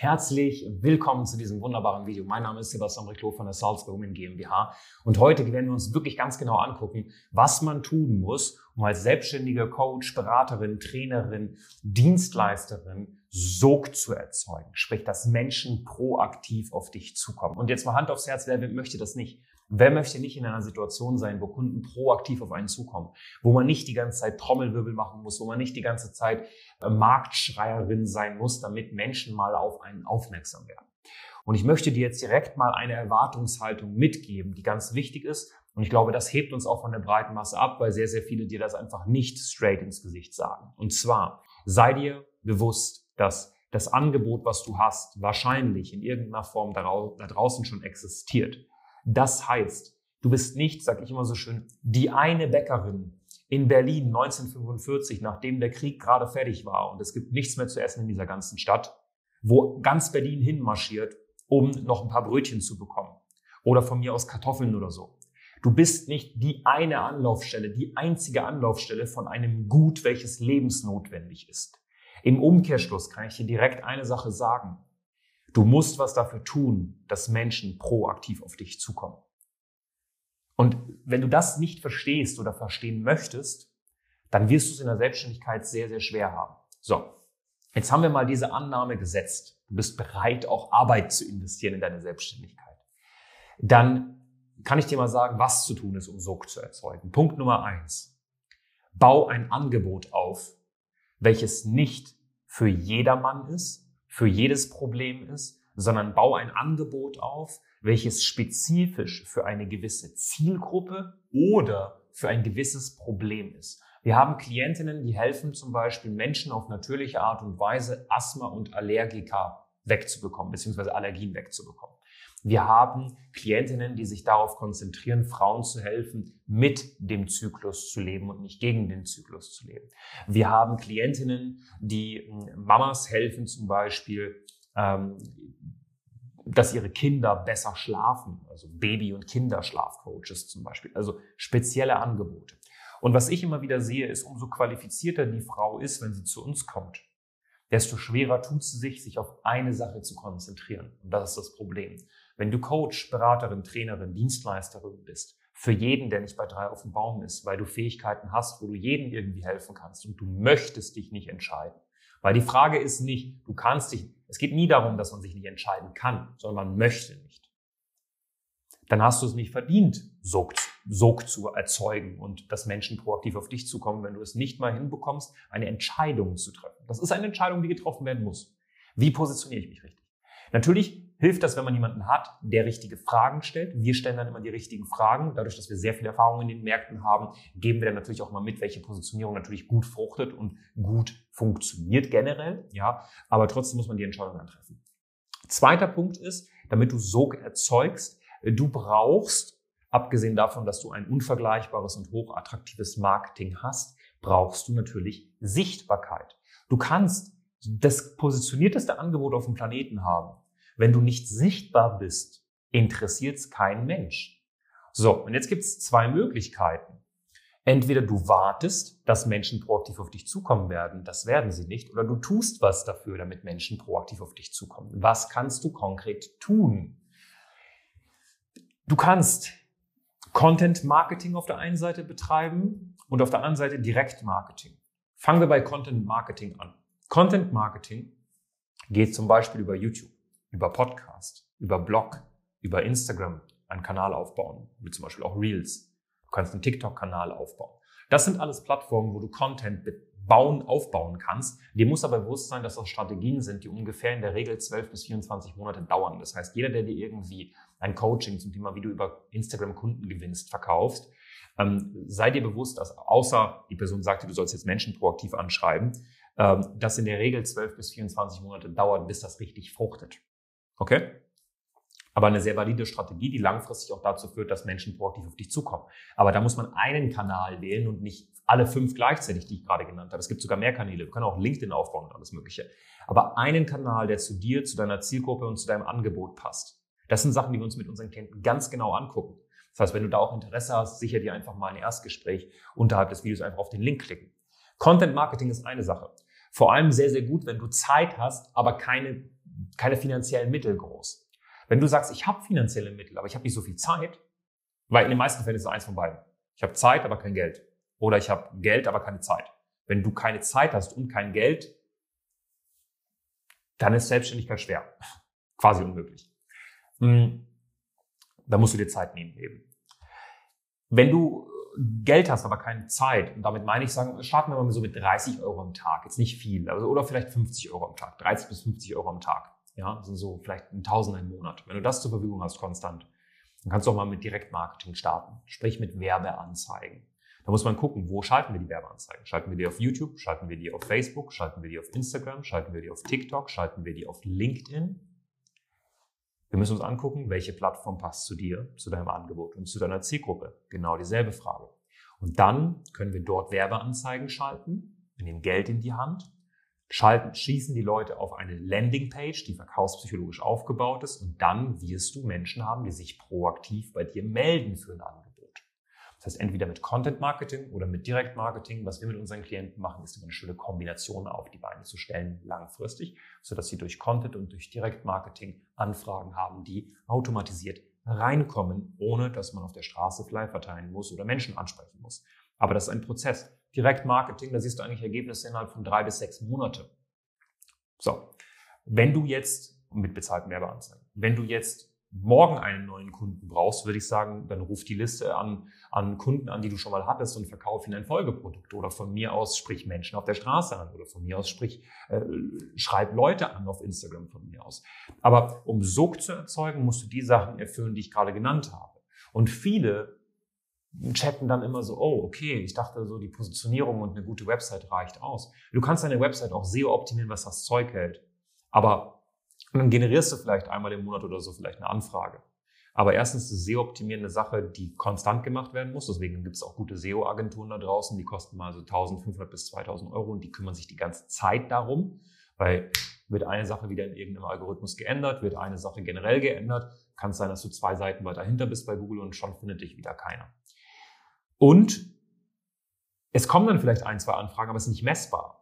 Herzlich willkommen zu diesem wunderbaren Video. Mein Name ist Sebastian Reclo von der Salzburg Women GmbH und heute werden wir uns wirklich ganz genau angucken, was man tun muss, um als selbstständige Coach, Beraterin, Trainerin, Dienstleisterin Sog zu erzeugen. Sprich, dass Menschen proaktiv auf dich zukommen. Und jetzt mal Hand aufs Herz, wer möchte das nicht? Wer möchte nicht in einer Situation sein, wo Kunden proaktiv auf einen zukommen, wo man nicht die ganze Zeit Trommelwirbel machen muss, wo man nicht die ganze Zeit äh, Marktschreierin sein muss, damit Menschen mal auf einen aufmerksam werden. Und ich möchte dir jetzt direkt mal eine Erwartungshaltung mitgeben, die ganz wichtig ist. Und ich glaube, das hebt uns auch von der breiten Masse ab, weil sehr, sehr viele dir das einfach nicht straight ins Gesicht sagen. Und zwar, sei dir bewusst, dass das Angebot, was du hast, wahrscheinlich in irgendeiner Form da draußen schon existiert. Das heißt, du bist nicht, sag ich immer so schön, die eine Bäckerin in Berlin 1945, nachdem der Krieg gerade fertig war und es gibt nichts mehr zu essen in dieser ganzen Stadt, wo ganz Berlin hinmarschiert, um noch ein paar Brötchen zu bekommen. Oder von mir aus Kartoffeln oder so. Du bist nicht die eine Anlaufstelle, die einzige Anlaufstelle von einem Gut, welches lebensnotwendig ist. Im Umkehrschluss kann ich dir direkt eine Sache sagen. Du musst was dafür tun, dass Menschen proaktiv auf dich zukommen. Und wenn du das nicht verstehst oder verstehen möchtest, dann wirst du es in der Selbstständigkeit sehr, sehr schwer haben. So, jetzt haben wir mal diese Annahme gesetzt. Du bist bereit, auch Arbeit zu investieren in deine Selbstständigkeit. Dann kann ich dir mal sagen, was zu tun ist, um Sog zu erzeugen. Punkt Nummer eins. Bau ein Angebot auf, welches nicht für jedermann ist, für jedes Problem ist, sondern bau ein Angebot auf, welches spezifisch für eine gewisse Zielgruppe oder für ein gewisses Problem ist. Wir haben Klientinnen, die helfen zum Beispiel Menschen auf natürliche Art und Weise Asthma und Allergika wegzubekommen, beziehungsweise Allergien wegzubekommen. Wir haben Klientinnen, die sich darauf konzentrieren, Frauen zu helfen, mit dem Zyklus zu leben und nicht gegen den Zyklus zu leben. Wir haben Klientinnen, die hm, Mamas helfen, zum Beispiel, ähm, dass ihre Kinder besser schlafen, also Baby- und Kinderschlafcoaches zum Beispiel, also spezielle Angebote. Und was ich immer wieder sehe, ist, umso qualifizierter die Frau ist, wenn sie zu uns kommt, desto schwerer tut sie sich, sich auf eine Sache zu konzentrieren. Und das ist das Problem. Wenn du Coach, Beraterin, Trainerin, Dienstleisterin bist, für jeden, der nicht bei drei auf dem Baum ist, weil du Fähigkeiten hast, wo du jedem irgendwie helfen kannst und du möchtest dich nicht entscheiden. Weil die Frage ist nicht, du kannst dich, es geht nie darum, dass man sich nicht entscheiden kann, sondern man möchte nicht. Dann hast du es nicht verdient, Sog, Sog zu erzeugen und dass Menschen proaktiv auf dich zukommen, wenn du es nicht mal hinbekommst, eine Entscheidung zu treffen. Das ist eine Entscheidung, die getroffen werden muss. Wie positioniere ich mich richtig? Natürlich hilft das, wenn man jemanden hat, der richtige Fragen stellt. Wir stellen dann immer die richtigen Fragen. Dadurch, dass wir sehr viel Erfahrung in den Märkten haben, geben wir dann natürlich auch mal mit, welche Positionierung natürlich gut fruchtet und gut funktioniert generell. Ja, aber trotzdem muss man die Entscheidung dann treffen. Zweiter Punkt ist, damit du Sog erzeugst, du brauchst, abgesehen davon, dass du ein unvergleichbares und hochattraktives Marketing hast, brauchst du natürlich Sichtbarkeit. Du kannst das positionierteste Angebot auf dem Planeten haben. Wenn du nicht sichtbar bist, interessiert es kein Mensch. So, und jetzt gibt es zwei Möglichkeiten. Entweder du wartest, dass Menschen proaktiv auf dich zukommen werden, das werden sie nicht, oder du tust was dafür, damit Menschen proaktiv auf dich zukommen. Was kannst du konkret tun? Du kannst Content Marketing auf der einen Seite betreiben und auf der anderen Seite Direkt Marketing. Fangen wir bei Content Marketing an. Content Marketing geht zum Beispiel über YouTube über Podcast, über Blog, über Instagram einen Kanal aufbauen, wie zum Beispiel auch Reels. Du kannst einen TikTok-Kanal aufbauen. Das sind alles Plattformen, wo du Content bauen, aufbauen kannst. Dir muss aber bewusst sein, dass das Strategien sind, die ungefähr in der Regel 12 bis 24 Monate dauern. Das heißt, jeder, der dir irgendwie ein Coaching zum Thema, wie du über Instagram Kunden gewinnst, verkaufst, ähm, sei dir bewusst, dass außer die Person sagte, du sollst jetzt Menschen proaktiv anschreiben, ähm, das in der Regel 12 bis 24 Monate dauert, bis das richtig fruchtet. Okay? Aber eine sehr valide Strategie, die langfristig auch dazu führt, dass Menschen proaktiv auf dich zukommen. Aber da muss man einen Kanal wählen und nicht alle fünf gleichzeitig, die ich gerade genannt habe. Es gibt sogar mehr Kanäle. Wir können auch LinkedIn aufbauen und alles Mögliche. Aber einen Kanal, der zu dir, zu deiner Zielgruppe und zu deinem Angebot passt. Das sind Sachen, die wir uns mit unseren Klienten ganz genau angucken. Das heißt, wenn du da auch Interesse hast, sicher dir einfach mal ein Erstgespräch unterhalb des Videos einfach auf den Link klicken. Content Marketing ist eine Sache. Vor allem sehr, sehr gut, wenn du Zeit hast, aber keine, keine finanziellen Mittel groß. Wenn du sagst, ich habe finanzielle Mittel, aber ich habe nicht so viel Zeit, weil in den meisten Fällen ist es eins von beiden. Ich habe Zeit, aber kein Geld. Oder ich habe Geld, aber keine Zeit. Wenn du keine Zeit hast und kein Geld, dann ist Selbstständigkeit schwer. Quasi unmöglich. Hm, da musst du dir Zeit nehmen eben. Wenn du Geld hast, aber keine Zeit, und damit meine ich, sagen, starten wir mal so mit 30 Euro am Tag, jetzt nicht viel, also, oder vielleicht 50 Euro am Tag, 30 bis 50 Euro am Tag. Ja, das sind so vielleicht ein Tausender im Monat. Wenn du das zur Verfügung hast, konstant, dann kannst du auch mal mit Direktmarketing starten. Sprich mit Werbeanzeigen. Da muss man gucken, wo schalten wir die Werbeanzeigen? Schalten wir die auf YouTube? Schalten wir die auf Facebook? Schalten wir die auf Instagram? Schalten wir die auf TikTok? Schalten wir die auf LinkedIn? Wir müssen uns angucken, welche Plattform passt zu dir, zu deinem Angebot und zu deiner Zielgruppe. Genau dieselbe Frage. Und dann können wir dort Werbeanzeigen schalten. Wir nehmen Geld in die Hand schalten, schießen die Leute auf eine Landingpage, die verkaufspsychologisch aufgebaut ist und dann wirst du Menschen haben, die sich proaktiv bei dir melden für ein Angebot. Das heißt, entweder mit Content Marketing oder mit Direct Marketing. Was wir mit unseren Klienten machen, ist eine schöne Kombination auf die Beine zu stellen, langfristig, sodass sie durch Content und durch Direct Marketing Anfragen haben, die automatisiert reinkommen, ohne dass man auf der Straße Fly verteilen muss oder Menschen ansprechen muss. Aber das ist ein Prozess. Direktmarketing, da siehst du eigentlich Ergebnisse innerhalb von drei bis sechs Monate. So, wenn du jetzt mit bezahlten Werbeanzeigen, wenn du jetzt morgen einen neuen Kunden brauchst, würde ich sagen, dann ruf die Liste an, an Kunden an, die du schon mal hattest und verkauf ihnen ein Folgeprodukt. Oder von mir aus sprich Menschen auf der Straße an. Oder von mir aus sprich, äh, schreib Leute an auf Instagram von mir aus. Aber um Sog zu erzeugen, musst du die Sachen erfüllen, die ich gerade genannt habe. Und viele chatten dann immer so, oh, okay, ich dachte so, die Positionierung und eine gute Website reicht aus. Du kannst deine Website auch SEO optimieren, was das Zeug hält. Aber dann generierst du vielleicht einmal im Monat oder so vielleicht eine Anfrage. Aber erstens ist SEO optimieren eine Sache, die konstant gemacht werden muss. Deswegen gibt es auch gute SEO-Agenturen da draußen, die kosten mal so 1500 bis 2000 Euro und die kümmern sich die ganze Zeit darum, weil wird eine Sache wieder in irgendeinem Algorithmus geändert, wird eine Sache generell geändert, kann es sein, dass du zwei Seiten weiter hinter bist bei Google und schon findet dich wieder keiner. Und es kommen dann vielleicht ein, zwei Anfragen, aber es ist nicht messbar.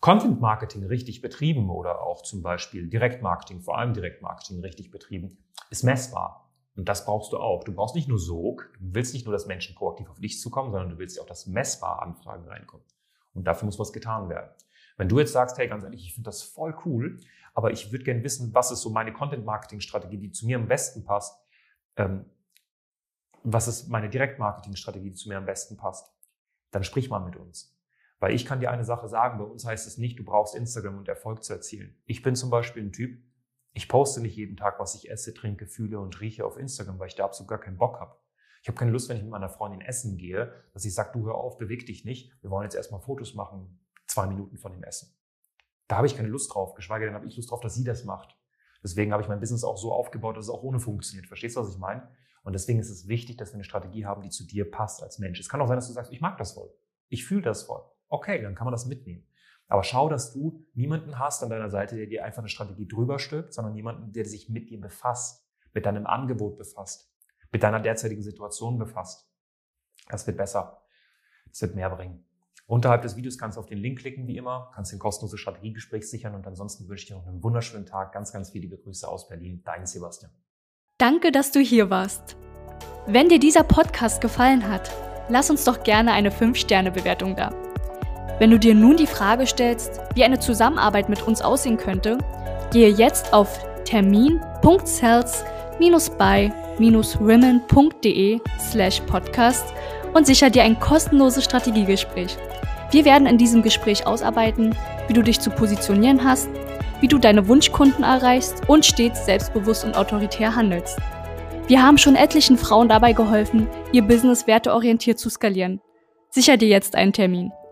Content Marketing richtig betrieben oder auch zum Beispiel Direktmarketing, vor allem Direktmarketing richtig betrieben, ist messbar. Und das brauchst du auch. Du brauchst nicht nur Sog, du willst nicht nur, dass Menschen proaktiv auf dich zukommen, sondern du willst ja auch, dass messbar Anfragen reinkommen. Und dafür muss was getan werden. Wenn du jetzt sagst, hey, ganz ehrlich, ich finde das voll cool, aber ich würde gerne wissen, was ist so meine Content-Marketing-Strategie, die zu mir am besten passt, ähm, was ist meine Direktmarketing-Strategie, die zu mir am besten passt, dann sprich mal mit uns. Weil ich kann dir eine Sache sagen, bei uns heißt es nicht, du brauchst Instagram und Erfolg zu erzielen. Ich bin zum Beispiel ein Typ, ich poste nicht jeden Tag, was ich esse, trinke, fühle und rieche auf Instagram, weil ich da absolut gar keinen Bock habe. Ich habe keine Lust, wenn ich mit meiner Freundin essen gehe, dass ich sage, du hör auf, beweg dich nicht, wir wollen jetzt erstmal Fotos machen, zwei Minuten von dem Essen. Da habe ich keine Lust drauf, geschweige denn habe ich Lust drauf, dass sie das macht. Deswegen habe ich mein Business auch so aufgebaut, dass es auch ohne funktioniert. Verstehst du, was ich meine? Und deswegen ist es wichtig, dass wir eine Strategie haben, die zu dir passt als Mensch. Es kann auch sein, dass du sagst, ich mag das voll. Ich fühle das voll. Okay, dann kann man das mitnehmen. Aber schau, dass du niemanden hast an deiner Seite, der dir einfach eine Strategie drüber stülpt, sondern jemanden, der sich mit dir befasst, mit deinem Angebot befasst, mit deiner derzeitigen Situation befasst. Das wird besser. Das wird mehr bringen. Unterhalb des Videos kannst du auf den Link klicken, wie immer, kannst den kostenlose Strategiegespräch sichern und ansonsten wünsche ich dir noch einen wunderschönen Tag. Ganz, ganz viele Grüße aus Berlin. Dein Sebastian. Danke, dass du hier warst. Wenn dir dieser Podcast gefallen hat, lass uns doch gerne eine 5-Sterne-Bewertung da. Wenn du dir nun die Frage stellst, wie eine Zusammenarbeit mit uns aussehen könnte, gehe jetzt auf termin.cells-by-women.de slash podcast und sicher dir ein kostenloses Strategiegespräch. Wir werden in diesem Gespräch ausarbeiten, wie du dich zu positionieren hast, wie du deine Wunschkunden erreichst und stets selbstbewusst und autoritär handelst. Wir haben schon etlichen Frauen dabei geholfen, ihr Business werteorientiert zu skalieren. Sicher dir jetzt einen Termin.